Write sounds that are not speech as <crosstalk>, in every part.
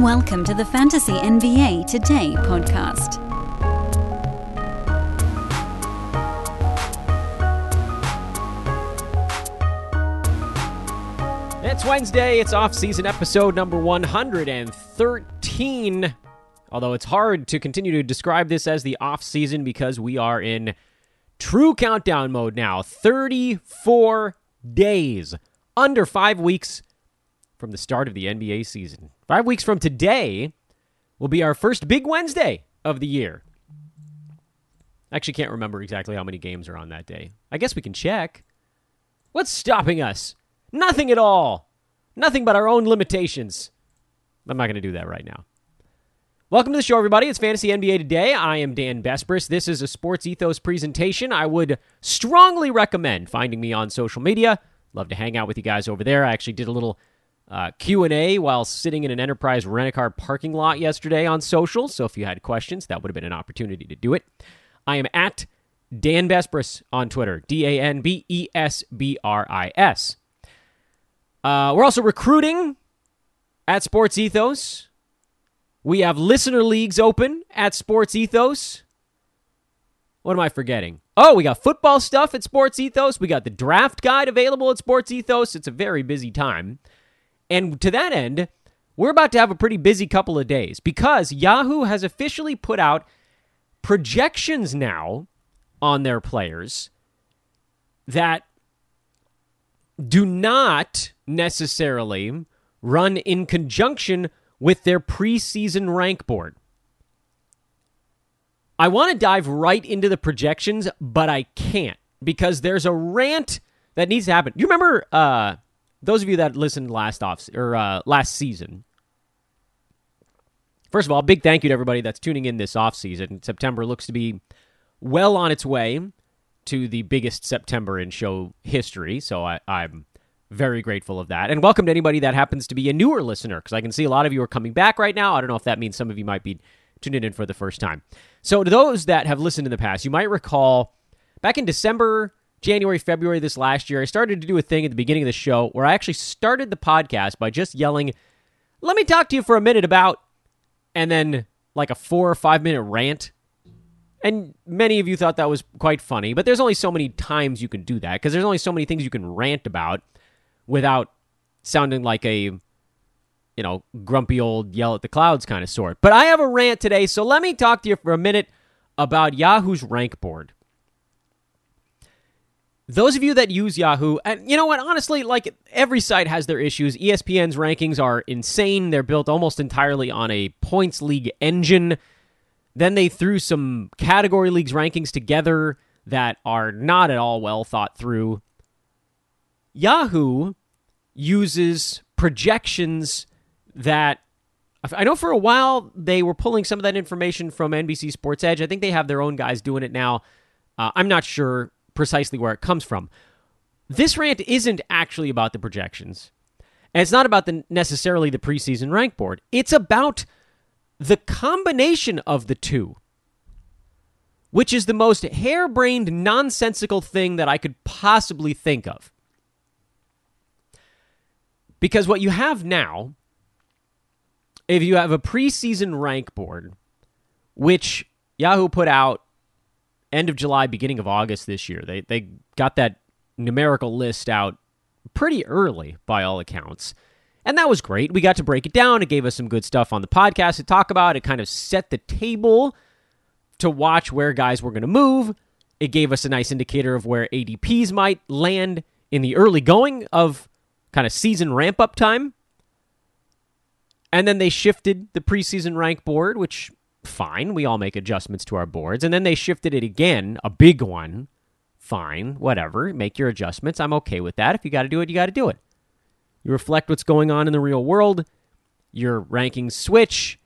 Welcome to the Fantasy NBA Today podcast. It's Wednesday. It's off-season episode number 113. Although it's hard to continue to describe this as the off-season because we are in true countdown mode now. 34 days, under 5 weeks from the start of the NBA season. 5 weeks from today will be our first big Wednesday of the year. I actually can't remember exactly how many games are on that day. I guess we can check. What's stopping us? Nothing at all. Nothing but our own limitations. I'm not going to do that right now. Welcome to the show, everybody. It's Fantasy NBA Today. I am Dan Besbris. This is a Sports Ethos presentation. I would strongly recommend finding me on social media. Love to hang out with you guys over there. I actually did a little uh, Q&A while sitting in an Enterprise rent-a-car parking lot yesterday on social, so if you had questions, that would have been an opportunity to do it. I am at Dan Besbris on Twitter, D-A-N-B-E-S-B-R-I-S. Uh, we're also recruiting at Sports Ethos. We have listener leagues open at Sports Ethos. What am I forgetting? Oh, we got football stuff at Sports Ethos. We got the draft guide available at Sports Ethos. It's a very busy time. And to that end, we're about to have a pretty busy couple of days because Yahoo has officially put out projections now on their players that do not necessarily run in conjunction with their preseason rank board. I want to dive right into the projections, but I can't because there's a rant that needs to happen. You remember uh, those of you that listened last off or uh, last season? First of all, big thank you to everybody that's tuning in this off season. September looks to be well on its way to the biggest September in show history, so I, I'm very grateful of that. And welcome to anybody that happens to be a newer listener, because I can see a lot of you are coming back right now. I don't know if that means some of you might be tuning in for the first time. So, to those that have listened in the past, you might recall back in December, January, February this last year, I started to do a thing at the beginning of the show where I actually started the podcast by just yelling, Let me talk to you for a minute about, and then like a four or five minute rant. And many of you thought that was quite funny, but there's only so many times you can do that because there's only so many things you can rant about without sounding like a you know grumpy old yell at the clouds kind of sort. But I have a rant today, so let me talk to you for a minute about Yahoo's rank board. Those of you that use Yahoo, and you know what, honestly, like every site has their issues. ESPN's rankings are insane. They're built almost entirely on a points league engine. Then they threw some category leagues rankings together that are not at all well thought through. Yahoo uses projections that I know for a while they were pulling some of that information from NBC Sports Edge. I think they have their own guys doing it now. Uh, I'm not sure precisely where it comes from. This rant isn't actually about the projections. And it's not about the necessarily the preseason rank board. It's about the combination of the two, which is the most harebrained, nonsensical thing that I could possibly think of. Because what you have now, if you have a preseason rank board, which Yahoo put out end of July, beginning of August this year, they they got that numerical list out pretty early by all accounts. And that was great. We got to break it down. It gave us some good stuff on the podcast to talk about. It kind of set the table to watch where guys were going to move. It gave us a nice indicator of where ADPs might land in the early going of kind of season ramp up time. And then they shifted the preseason rank board, which fine, we all make adjustments to our boards. And then they shifted it again, a big one. Fine, whatever. Make your adjustments. I'm okay with that. If you got to do it, you got to do it. You reflect what's going on in the real world. Your rankings switch.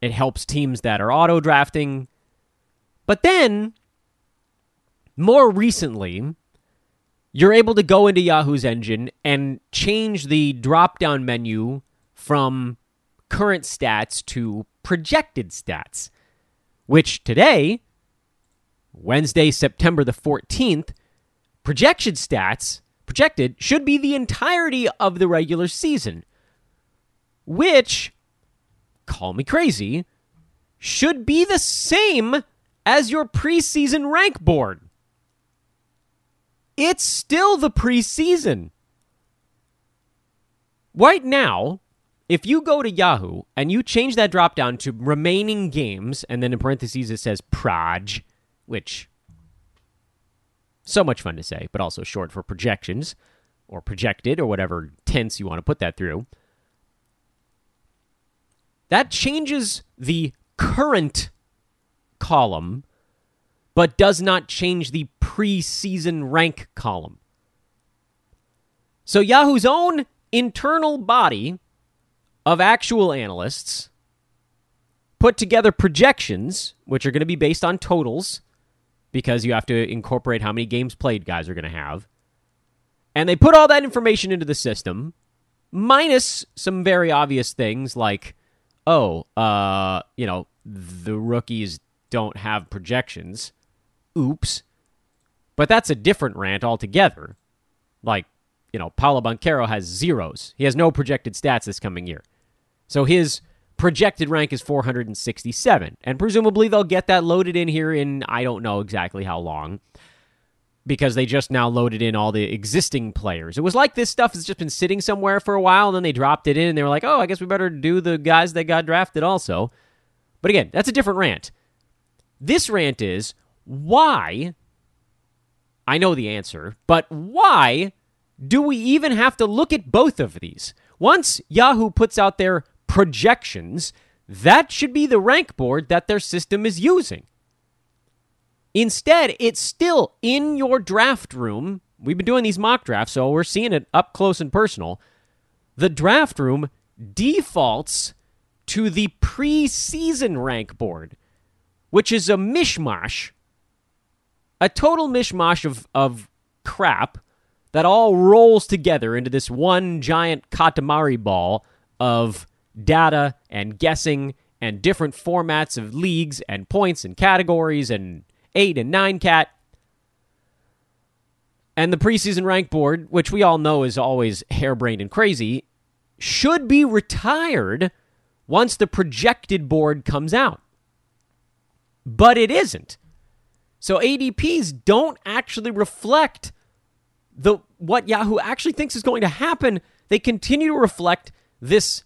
It helps teams that are auto drafting. But then, more recently, you're able to go into Yahoo's engine and change the drop down menu from current stats to projected stats, which today, Wednesday, September the 14th, projection stats projected should be the entirety of the regular season, which call me crazy, should be the same as your preseason rank board. It's still the preseason. Right now, if you go to Yahoo and you change that drop down to remaining games, and then in parentheses it says Proj, which so much fun to say, but also short for projections or projected or whatever tense you want to put that through. That changes the current column, but does not change the preseason rank column. So Yahoo's own internal body of actual analysts put together projections, which are going to be based on totals because you have to incorporate how many games played guys are going to have. And they put all that information into the system, minus some very obvious things like, oh, uh, you know, the rookies don't have projections. Oops. But that's a different rant altogether. Like, you know, Paolo Banchero has zeros. He has no projected stats this coming year. So his projected rank is 467. And presumably they'll get that loaded in here in I don't know exactly how long because they just now loaded in all the existing players. It was like this stuff has just been sitting somewhere for a while and then they dropped it in and they were like, "Oh, I guess we better do the guys that got drafted also." But again, that's a different rant. This rant is why I know the answer, but why do we even have to look at both of these? Once Yahoo puts out their projections, that should be the rank board that their system is using. Instead, it's still in your draft room. We've been doing these mock drafts, so we're seeing it up close and personal. The draft room defaults to the preseason rank board, which is a mishmash, a total mishmash of, of crap that all rolls together into this one giant Katamari ball of data and guessing and different formats of leagues and points and categories and eight and nine cat. And the preseason rank board, which we all know is always harebrained and crazy, should be retired once the projected board comes out. But it isn't. So ADPs don't actually reflect the what Yahoo actually thinks is going to happen. They continue to reflect this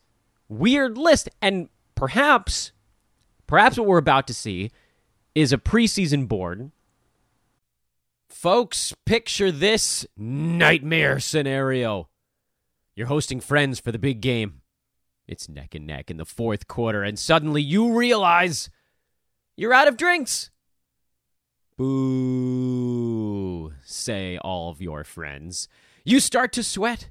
weird list. And perhaps, perhaps what we're about to see is a preseason board. Folks, picture this nightmare scenario. You're hosting friends for the big game. It's neck and neck in the fourth quarter, and suddenly you realize you're out of drinks. Boo, say all of your friends. You start to sweat.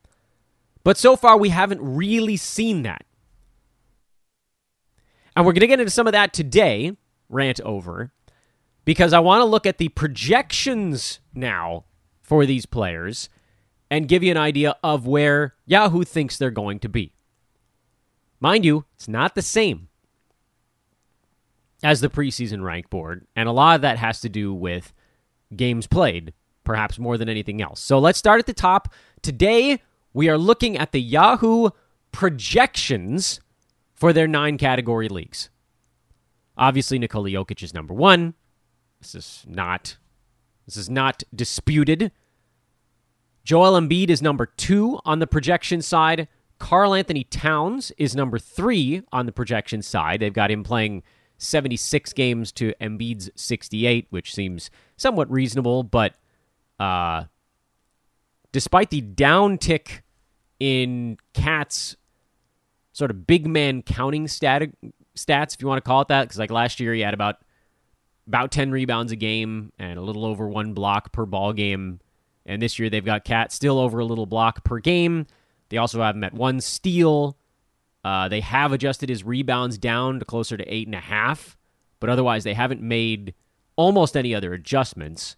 but so far, we haven't really seen that. And we're going to get into some of that today, rant over, because I want to look at the projections now for these players and give you an idea of where Yahoo thinks they're going to be. Mind you, it's not the same as the preseason rank board, and a lot of that has to do with games played, perhaps more than anything else. So let's start at the top. Today, we are looking at the Yahoo projections for their nine category leagues. Obviously, Nikola Jokic is number one. This is not this is not disputed. Joel Embiid is number two on the projection side. Karl Anthony Towns is number three on the projection side. They've got him playing 76 games to Embiid's 68, which seems somewhat reasonable, but uh, despite the downtick in KAT's sort of big man counting stat- stats, if you want to call it that, because like last year he had about about 10 rebounds a game and a little over one block per ball game. And this year they've got KAT still over a little block per game. They also have him at one steal. Uh, they have adjusted his rebounds down to closer to eight and a half, but otherwise they haven't made almost any other adjustments.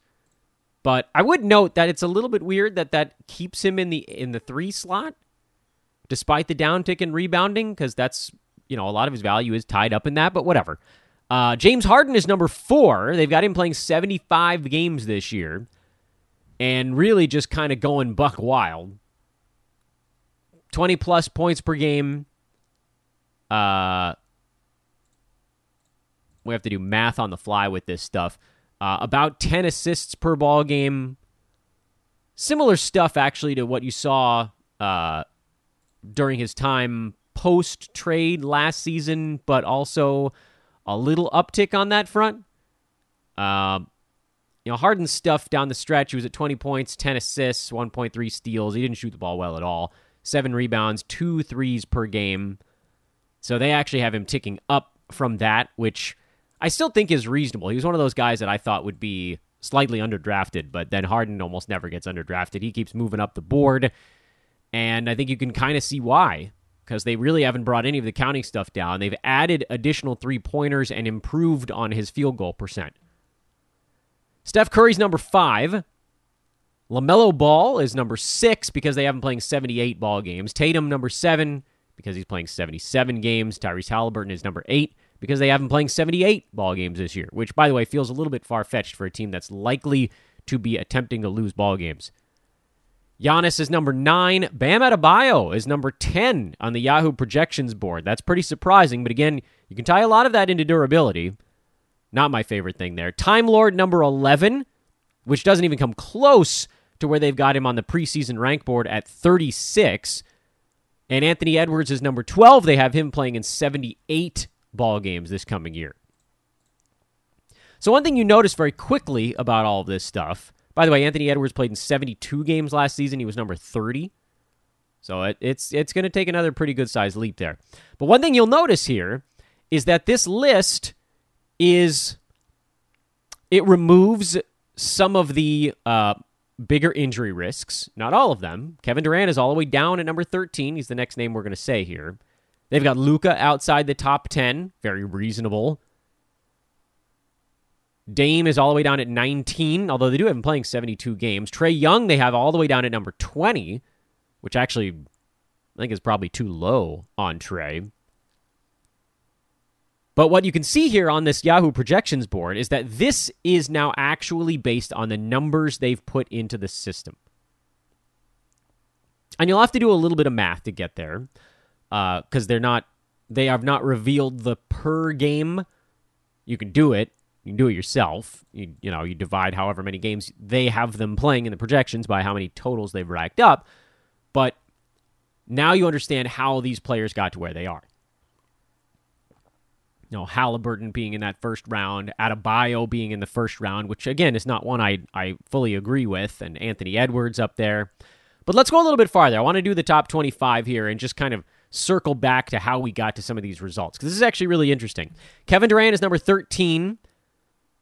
But I would note that it's a little bit weird that that keeps him in the in the three slot, despite the downtick in rebounding, because that's you know a lot of his value is tied up in that. But whatever. Uh, James Harden is number four. They've got him playing 75 games this year, and really just kind of going buck wild. 20 plus points per game. Uh, we have to do math on the fly with this stuff. Uh, about 10 assists per ball game. Similar stuff, actually, to what you saw uh, during his time post trade last season, but also a little uptick on that front. Um, you know, Harden's stuff down the stretch, he was at 20 points, 10 assists, 1.3 steals. He didn't shoot the ball well at all. Seven rebounds, two threes per game. So they actually have him ticking up from that, which I still think is reasonable. He was one of those guys that I thought would be slightly underdrafted, but then Harden almost never gets underdrafted. He keeps moving up the board, and I think you can kind of see why because they really haven't brought any of the counting stuff down. They've added additional three pointers and improved on his field goal percent. Steph Curry's number five. LaMelo Ball is number six because they have him playing 78 ball games. Tatum, number seven, because he's playing 77 games. Tyrese Halliburton is number eight because they have him playing 78 ball games this year, which, by the way, feels a little bit far fetched for a team that's likely to be attempting to lose ball games. Giannis is number nine. Bam Adebayo is number 10 on the Yahoo projections board. That's pretty surprising, but again, you can tie a lot of that into durability. Not my favorite thing there. Time Lord number 11, which doesn't even come close to where they've got him on the preseason rank board at 36. And Anthony Edwards is number 12. They have him playing in 78 ball games this coming year. So, one thing you notice very quickly about all of this stuff, by the way, Anthony Edwards played in 72 games last season. He was number 30. So, it, it's, it's going to take another pretty good sized leap there. But one thing you'll notice here is that this list is it removes some of the uh, bigger injury risks. Not all of them. Kevin Durant is all the way down at number 13. He's the next name we're going to say here. They've got Luka outside the top 10. Very reasonable. Dame is all the way down at 19, although they do have him playing 72 games. Trae Young, they have all the way down at number 20, which actually I think is probably too low on Trae. But what you can see here on this Yahoo projections board is that this is now actually based on the numbers they've put into the system. And you'll have to do a little bit of math to get there because uh, they're not, they have not revealed the per game. You can do it. You can do it yourself. You, you know, you divide however many games they have them playing in the projections by how many totals they've racked up. But now you understand how these players got to where they are you know, Halliburton being in that first round, Adebayo being in the first round, which again is not one I, I fully agree with, and Anthony Edwards up there. But let's go a little bit farther. I want to do the top 25 here and just kind of circle back to how we got to some of these results because this is actually really interesting. Kevin Durant is number 13.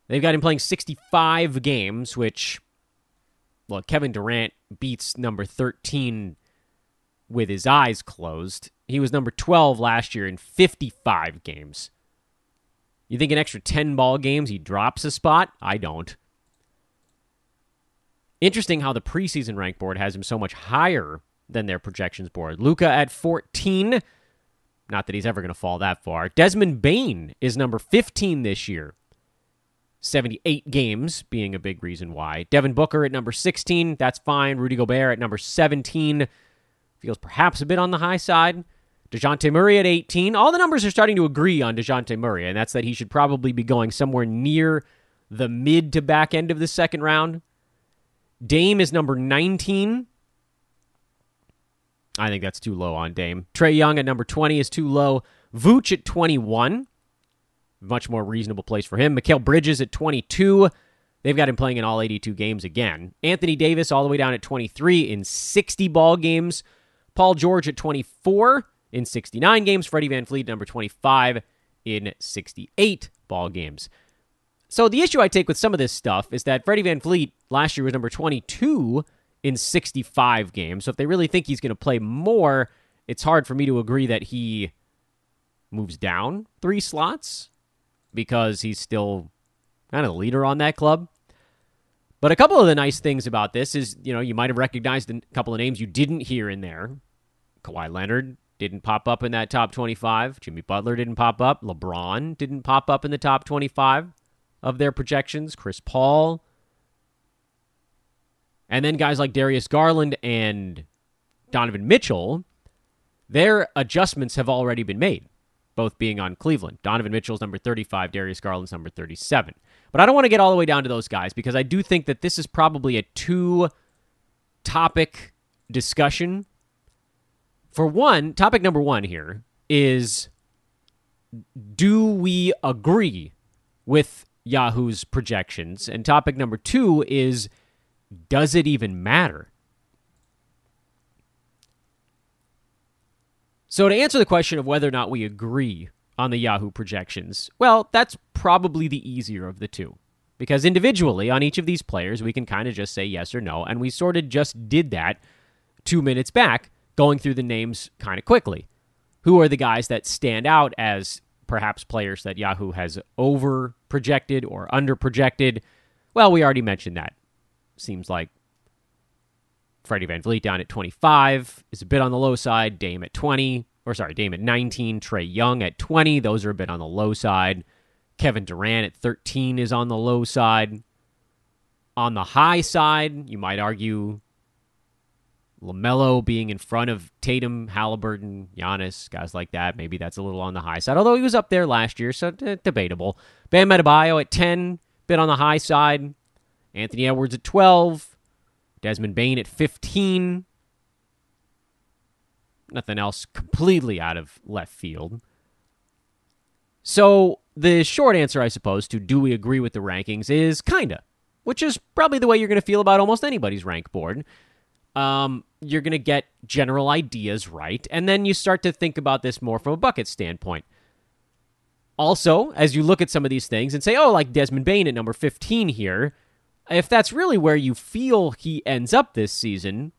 They've got him playing 65 games, which, well, Kevin Durant beats number 13 with his eyes closed. He was number 12 last year in 55 games. You think an extra 10 ball games he drops a spot? I don't. Interesting how the preseason rank board has him so much higher than their projections board. Luka at 14. Not that he's ever going to fall that far. Desmond Bane is number 15 this year. 78 games being a big reason why. Devin Booker at number 16. That's fine. Rudy Gobert at number 17. Feels perhaps a bit on the high side. DeJounte Murray at 18. All the numbers are starting to agree on DeJounte Murray, and that's that he should probably be going somewhere near the mid to back end of the second round. Dame is number 19. I think that's too low on Dame. Trae Young at number 20 is too low. Vooch at 21. much more reasonable place for him. Mikal Bridges at 22. They've got him playing in all 82 games again. Anthony Davis all the way down at 23 in 60 ball games. Paul George at 24 in 69 games. Freddie VanVleet, number 25 in 68 ball games. So the issue I take with some of this stuff is that Freddie VanVleet last year was number 22 in 65 games. So if they really think he's going to play more, it's hard for me to agree that he moves down three slots because he's still kind of the leader on that club. But a couple of the nice things about this is, you know, you might have recognized a couple of names you didn't hear in there. Kawhi Leonard didn't pop up in that top 25. Jimmy Butler didn't pop up. LeBron didn't pop up in the top 25 of their projections. Chris Paul. And then guys like Darius Garland and Donovan Mitchell, their adjustments have already been made both being on Cleveland. Donovan Mitchell's number 35, Darius Garland's number 37. But I don't want to get all the way down to those guys because I do think that this is probably a two topic discussion. For one, topic number one here is do we agree with Yahoo's projections? And topic number two is does it even matter? So, to answer the question of whether or not we agree on the Yahoo projections, well, that's probably the easier of the two. Because individually, on each of these players, we can kind of just say yes or no. And we sort of just did that two minutes back, going through the names kind of quickly. Who are the guys that stand out as perhaps players that Yahoo has over projected or under projected? Well, we already mentioned that. Seems like Freddie VanVleet down at 25 is a bit on the low side. Dame at 20, or sorry, Dame at 19. Trae Young at 20. Those are a bit on the low side. Kevin Durant at 13 is on the low side. On the high side, you might argue LaMelo being in front of Tatum, Halliburton, Giannis, guys like that. Maybe that's a little on the high side, although he was up there last year, so debatable. Bam Adebayo at 10, bit on the high side. Anthony Edwards at 12. Desmond Bane at 15. Nothing else completely out of left field. So, the short answer, I suppose, to do we agree with the rankings is kinda, which is probably the way you're going to feel about almost anybody's rank board. Um, you're going to get general ideas right, and then you start to think about this more from a bucket standpoint. Also, as you look at some of these things and say, oh, like Desmond Bane at number 15 here, if that's really where you feel he ends up this season,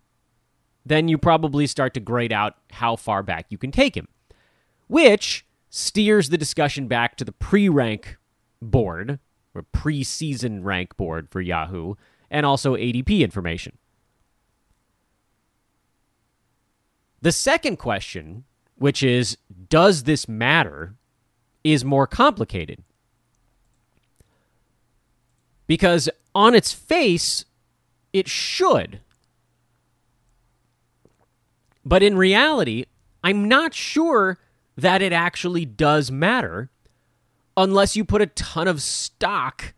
then you probably start to grade out how far back you can take him, which steers the discussion back to the pre rank board or preseason rank board for Yahoo and also ADP information. The second question, which is does this matter, is more complicated. Because on its face, it should. But in reality, I'm not sure that it actually does matter unless you put a ton of stock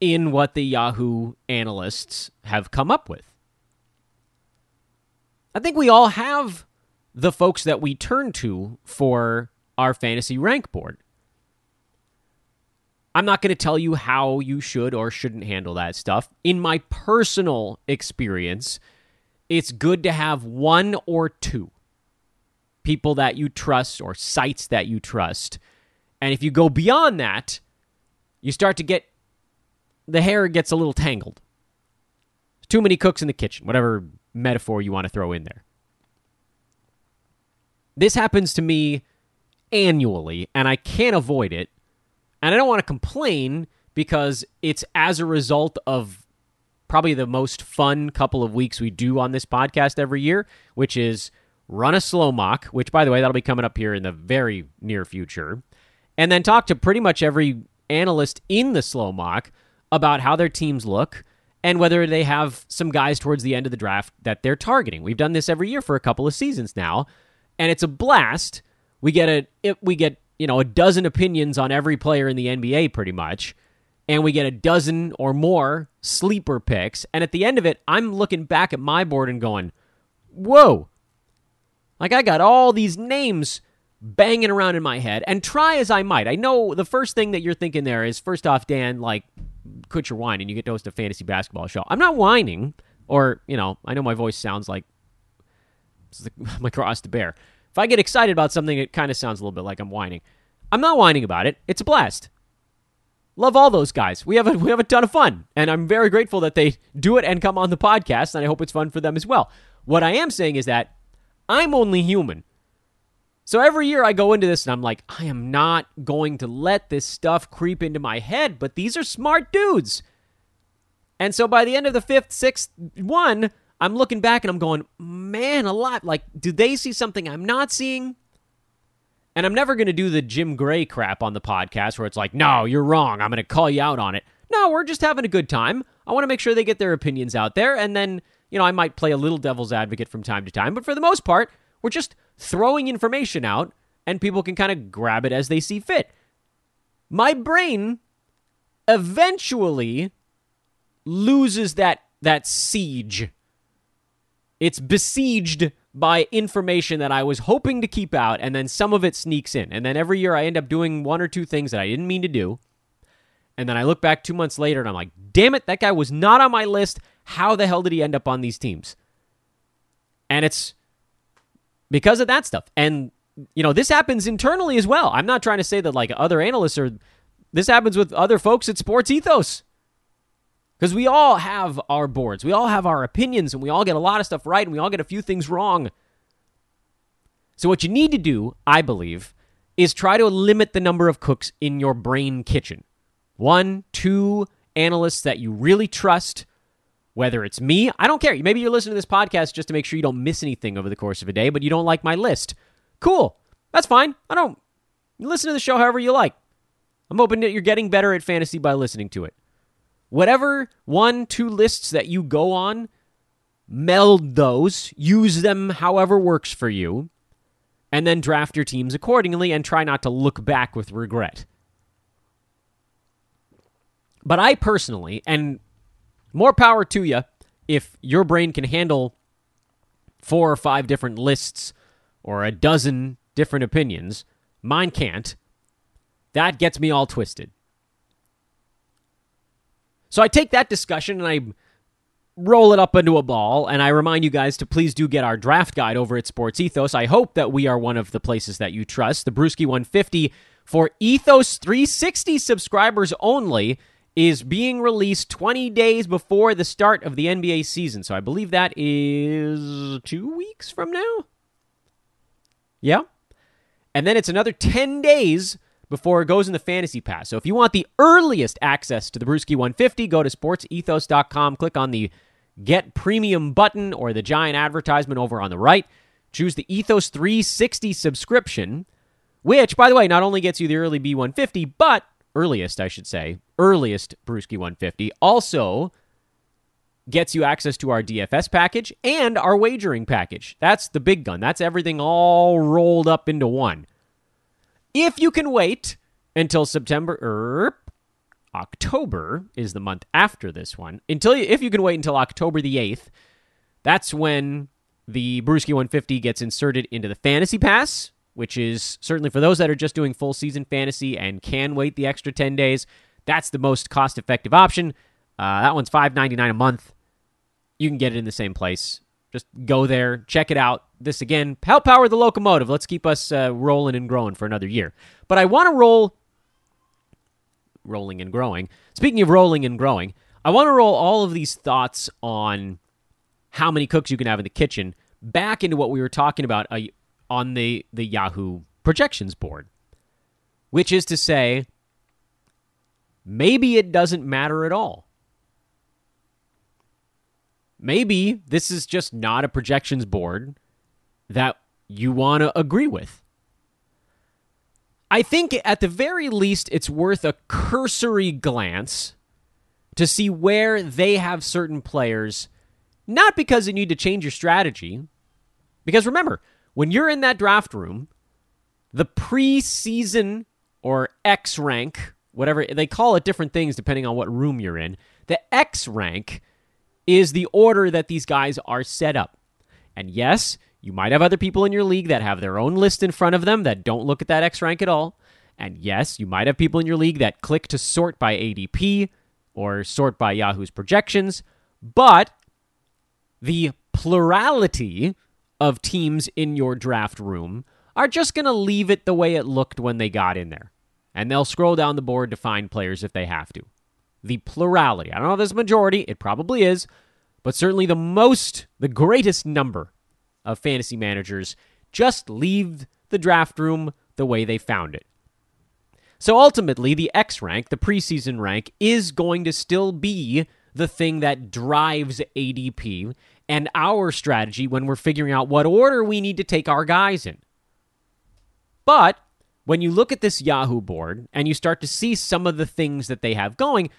in what the Yahoo analysts have come up with. I think we all have the folks that we turn to for our fantasy rank board. I'm not going to tell you how you should or shouldn't handle that stuff. In my personal experience, it's good to have one or two people that you trust or sites that you trust. And if you go beyond that, you start to get the hair gets a little tangled. Too many cooks in the kitchen, whatever metaphor you want to throw in there. This happens to me annually, and I can't avoid it and I don't want to complain because it's as a result of probably the most fun couple of weeks we do on this podcast every year, which is run a slow mock, which, by the way, that'll be coming up here in the very near future, and then talk to pretty much every analyst in the slow mock about how their teams look and whether they have some guys towards the end of the draft that they're targeting. We've done this every year for a couple of seasons now, and it's a blast. We get a it, we get you know, a dozen opinions on every player in the NBA pretty much, and we get a dozen or more sleeper picks. And at the end of it, I'm looking back at my board and going, whoa. Like, I got all these names banging around in my head. And try as I might, I know the first thing that you're thinking there is first off, Dan, like, quit your whining. You get to host a fantasy basketball show. I'm not whining, or, you know, I know my voice sounds like <laughs> my cross to bear. If I get excited about something, it kind of sounds a little bit like I'm whining. I'm not whining about it. It's a blast. Love all those guys. We have a we have a ton of fun, and I'm very grateful that they do it and come on the podcast, and I hope it's fun for them as well. What I am saying is that I'm only human. So every year I go into this and I'm like, I am not going to let this stuff creep into my head, but these are smart dudes. And so by the end of the fifth, sixth one, I'm looking back and I'm going, man, a lot. Like, do they see something I'm not seeing? And I'm never going to do the Jim Gray crap on the podcast where it's like, no, you're wrong. I'm going to call you out on it. No, we're just having a good time. I want to make sure they get their opinions out there. And then, you know, I might play a little devil's advocate from time to time. But for the most part, we're just throwing information out and people can kind of grab it as they see fit. My brain eventually loses that that siege. It's besieged by information that I was hoping to keep out, and then some of it sneaks in. And then every year I end up doing one or two things that I didn't mean to do. And then I look back two months later and I'm like, damn it, that guy was not on my list. How the hell did he end up on these teams? And it's because of that stuff. And, you know, this happens internally as well. I'm not trying to say that like other analysts are, this happens with other folks at Sports Ethos. Because we all have our boards, we all have our opinions, and we all get a lot of stuff right, and we all get a few things wrong. So, what you need to do, I believe, is try to limit the number of cooks in your brain kitchen. One, two analysts that you really trust, whether it's me, I don't care. Maybe you're listening to this podcast just to make sure you don't miss anything over the course of a day, but you don't like my list. Cool. That's fine. I don't listen to the show however you like. I'm hoping that you're getting better at fantasy by listening to it. Whatever one, two lists that you go on, meld those, use them however works for you, and then draft your teams accordingly and try not to look back with regret. But I personally, and more power to you if your brain can handle four or five different lists or a dozen different opinions, mine can't. That gets me all twisted. So I take that discussion and I roll it up into a ball, and I remind you guys to please do get our draft guide over at Sports Ethos. I hope that we are one of the places that you trust. The Brewski 150 for Ethos 360 subscribers only is being released 20 days before the start of the NBA season. So I believe that is two weeks from now. Yeah. And then it's another 10 days before it goes in the fantasy pass. So if you want the earliest access to the Brewski 150, go to sportsethos.com, click on the Get Premium button or the giant advertisement over on the right. Choose the Ethos 360 subscription, which, by the way, not only gets you the early B150, but earliest, I should say, earliest Brewski 150, also gets you access to our DFS package and our wagering package. That's the big gun. That's everything all rolled up into one. If you can wait until September er, October is the month after this one. Until if you can wait until October the 8th, that's when the Brewski 150 gets inserted into the Fantasy Pass, which is certainly for those that are just doing full season fantasy and can wait the extra 10 days. That's the most cost effective option. Uh, that one's $5.99 a month. You can get it in the same place. Just go there, check it out. This again, help power the locomotive. Let's keep us uh, rolling and growing for another year. But I want to roll, rolling and growing. Speaking of rolling and growing, I want to roll all of these thoughts on how many cooks you can have in the kitchen back into what we were talking about uh, on the the Yahoo projections board, which is to say, maybe it doesn't matter at all. Maybe this is just not a projections board that you want to agree with. I think at the very least, it's worth a cursory glance to see where they have certain players, not because you need to change your strategy. Because remember, when you're in that draft room, the preseason or X rank, whatever they call it different things depending on what room you're in, the X rank is the order that these guys are set up. And yes, you might have other people in your league that have their own list in front of them that don't look at that X rank at all. And yes, you might have people in your league that click to sort by ADP or sort by Yahoo's projections, but the plurality of teams in your draft room are just going to leave it the way it looked when they got in there. And they'll scroll down the board to find players if they have to. The plurality. I don't know if a majority, it probably is, but certainly the most, the greatest number of fantasy managers just leave the draft room the way they found it. So ultimately, the X rank, the preseason rank, is going to still be the thing that drives ADP and our strategy when we're figuring out what order we need to take our guys in. But when you look at this Yahoo board and you start to see some of the things that they have going,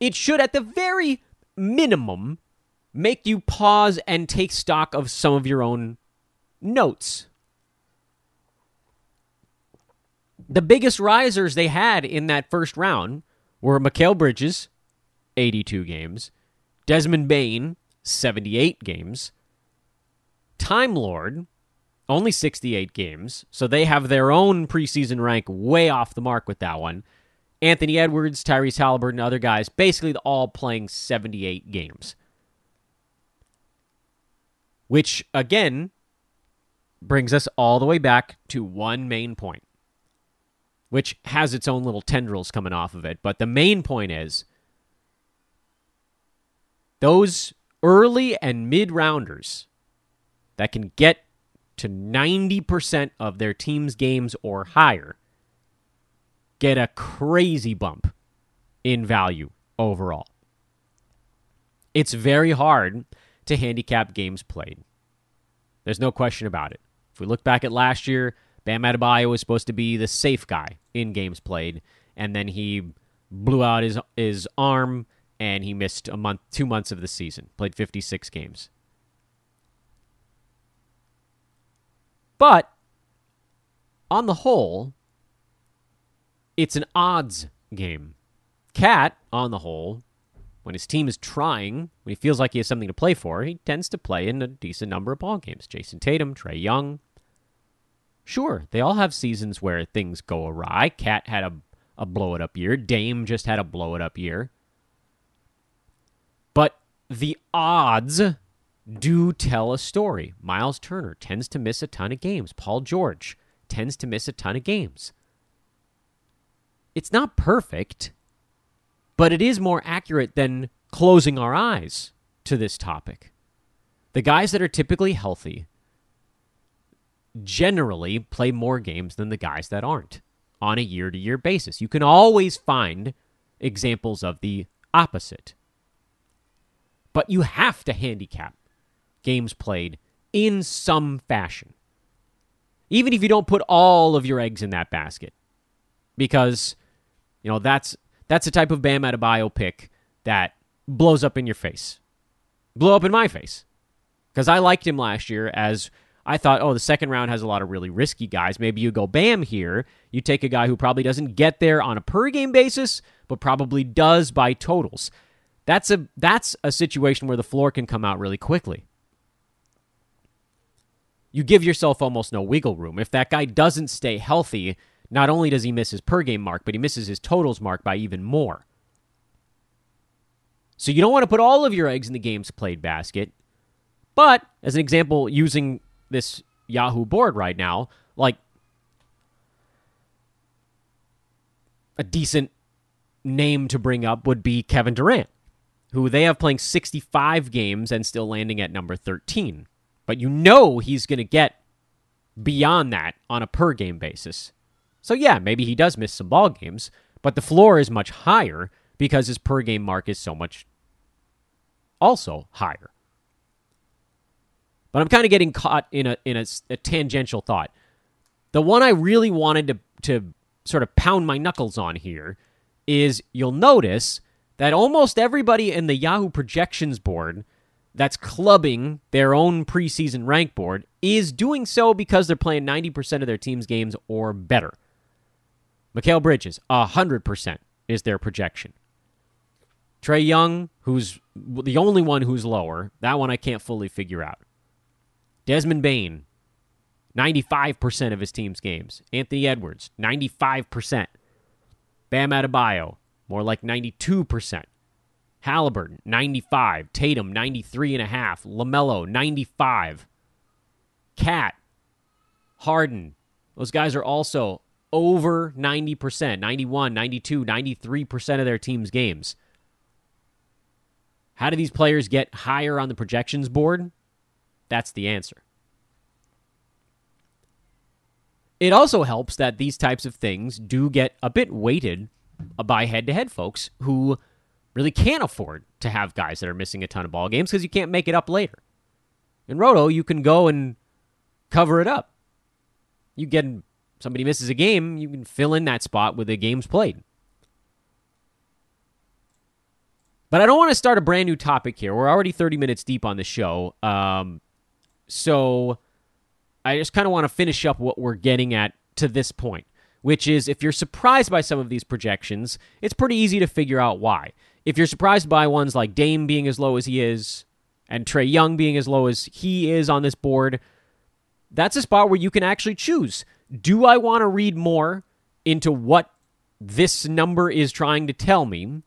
it should, at the very minimum, make you pause and take stock of some of your own notes. The biggest risers they had in that first round were Mikal Bridges, 82 games, Desmond Bane, 78 games, Time Lord, only 68 games, so they have their own preseason rank way off the mark with that one. Anthony Edwards, Tyrese Halliburton, other guys, basically all playing 78 games. Which, again, brings us all the way back to one main point, which has its own little tendrils coming off of it. But the main point is those early and mid rounders that can get to 90% of their team's games or higher get a crazy bump in value overall. It's very hard to handicap games played. There's no question about it. If we look back at last year, Bam Adebayo was supposed to be the safe guy in games played, and then he blew out his his arm and he missed a month, two months of the season. Played 56 games. But on the whole, it's an odds game. KAT, on the whole, when his team is trying, when he feels like he has something to play for, he tends to play in a decent number of ball games. Jayson Tatum, Trae Young. Sure, they all have seasons where things go awry. KAT had a, a blow it up year. Dame just had a blow it up year. But the odds do tell a story. Miles Turner tends to miss a ton of games. Paul George tends to miss a ton of games. It's not perfect, but it is more accurate than closing our eyes to this topic. The guys that are typically healthy generally play more games than the guys that aren't on a year to year basis. You can always find examples of the opposite. But you have to handicap games played in some fashion. Even if you don't put all of your eggs in that basket. Because, you know, that's that's the type of Bam Adebayo pick that blows up in your face. Blow up in my face. Because I liked him last year as I thought, oh, the second round has a lot of really risky guys. Maybe you go Bam here. You take a guy who probably doesn't get there on a per game basis, but probably does by totals. That's a that's a situation where the floor can come out really quickly you give yourself almost no wiggle room. If that guy doesn't stay healthy, not only does he miss his per game mark, but he misses his totals mark by even more. So you don't want to put all of your eggs in the games played basket. But as an example, using this Yahoo board right now, like a decent name to bring up would be Kevin Durant, who they have playing 65 games and still landing at number 13 but you know he's going to get beyond that on a per game basis. So yeah, maybe he does miss some ball games, but the floor is much higher because his per game mark is so much also higher. But I'm kind of getting caught in a in a, a tangential thought. The one I really wanted to to sort of pound my knuckles on here is you'll notice that almost everybody in the Yahoo projections board that's clubbing their own preseason rank board is doing so because they're playing 90% of their team's games or better. Mikal Bridges, 100% is their projection. Trae Young, who's the only one who's lower, that one I can't fully figure out. Desmond Bane, 95% of his team's games. Anthony Edwards, 95%. Bam Adebayo, more like 92%. Halliburton, 95. Tatum, 93.5. LaMelo, 95. KAT, Harden. Those guys are also over 90%, 91, 92, 93% of their team's games. How do these players get higher on the projections board? That's the answer. It also helps that these types of things do get a bit weighted by head to head folks who really can't afford to have guys that are missing a ton of ball games because you can't make it up later. In Roto, you can go and cover it up. You get somebody misses a game, you can fill in that spot with the games played. But I don't want to start a brand new topic here. We're already 30 minutes deep on the show. Um, so I just kind of want to finish up what we're getting at to this point, which is if you're surprised by some of these projections, it's pretty easy to figure out why. If you're surprised by ones like Dame being as low as he is and Trae Young being as low as he is on this board, that's a spot where you can actually choose. Do I want to read more into what this number is trying to tell me?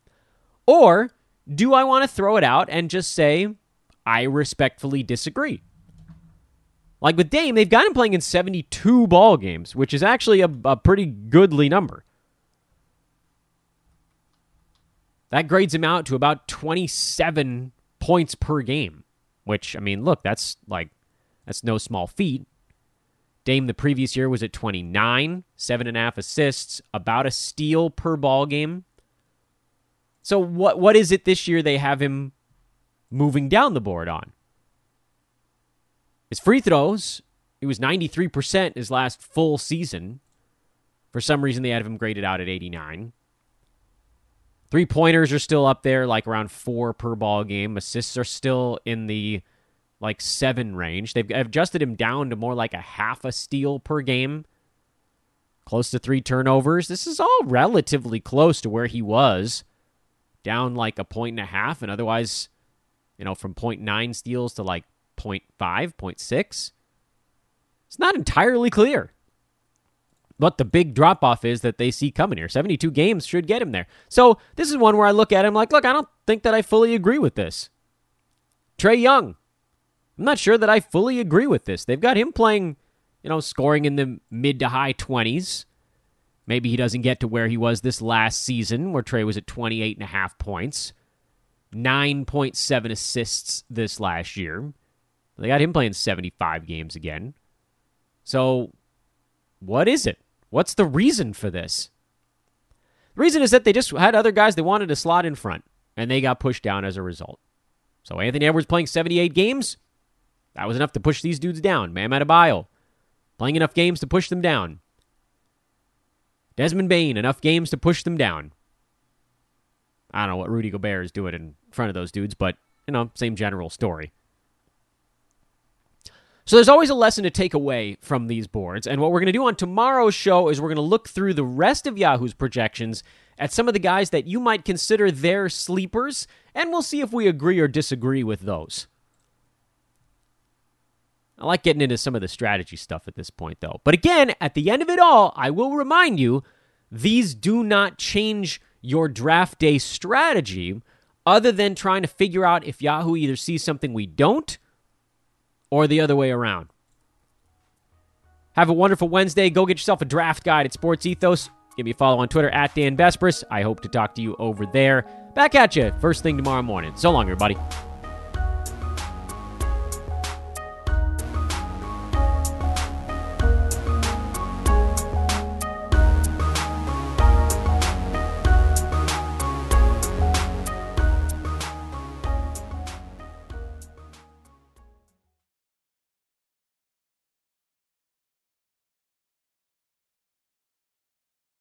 Or do I want to throw it out and just say, I respectfully disagree? Like with Dame, they've got him playing in 72 ball games, which is actually a, a pretty goodly number. That grades him out to about 27 points per game, which, I mean, look, that's like, that's no small feat. Dame the previous year was at 29, seven and a half assists, about a steal per ball game. So what what is it this year they have him moving down the board on? His free throws, he was 93% his last full season. For some reason, they had him graded out at 89. Three pointers are still up there, like around four per ball game. Assists are still in the like seven range. They've adjusted him down to more like a half a steal per game, close to three turnovers. This is all relatively close to where he was, down like a point and a half, and otherwise, you know, from 0.9 steals to like 0.5, 0.6. It's not entirely clear what the big drop off is that they see coming here. 72 games should get him there. So this is one where I look at him like, look, I don't think that I fully agree with this. Trae Young. I'm not sure that I fully agree with this. They've got him playing, you know, scoring in the mid to high 20s. Maybe he doesn't get to where he was this last season, where Trae was at 28 and a half points, 9.7 assists this last year. They got him playing 75 games again. So, what is it? What's the reason for this? The reason is that they just had other guys they wanted to slot in front, and they got pushed down as a result. So, Anthony Edwards playing 78 games, that was enough to push these dudes down. Bam Adebayo playing enough games to push them down. Desmond Bane, enough games to push them down. I don't know what Rudy Gobert is doing in front of those dudes, but, you know, same general story. So there's always a lesson to take away from these boards. And what we're going to do on tomorrow's show is we're going to look through the rest of Yahoo's projections at some of the guys that you might consider their sleepers, and we'll see if we agree or disagree with those. I like getting into some of the strategy stuff at this point, though. But again, at the end of it all, I will remind you these do not change your draft day strategy other than trying to figure out if Yahoo either sees something we don't or the other way around. Have a wonderful Wednesday. Go get yourself a draft guide at Sports Ethos. Give me a follow on Twitter at Dan Besbris. I hope to talk to you over there. Back at you first thing tomorrow morning. So long, everybody.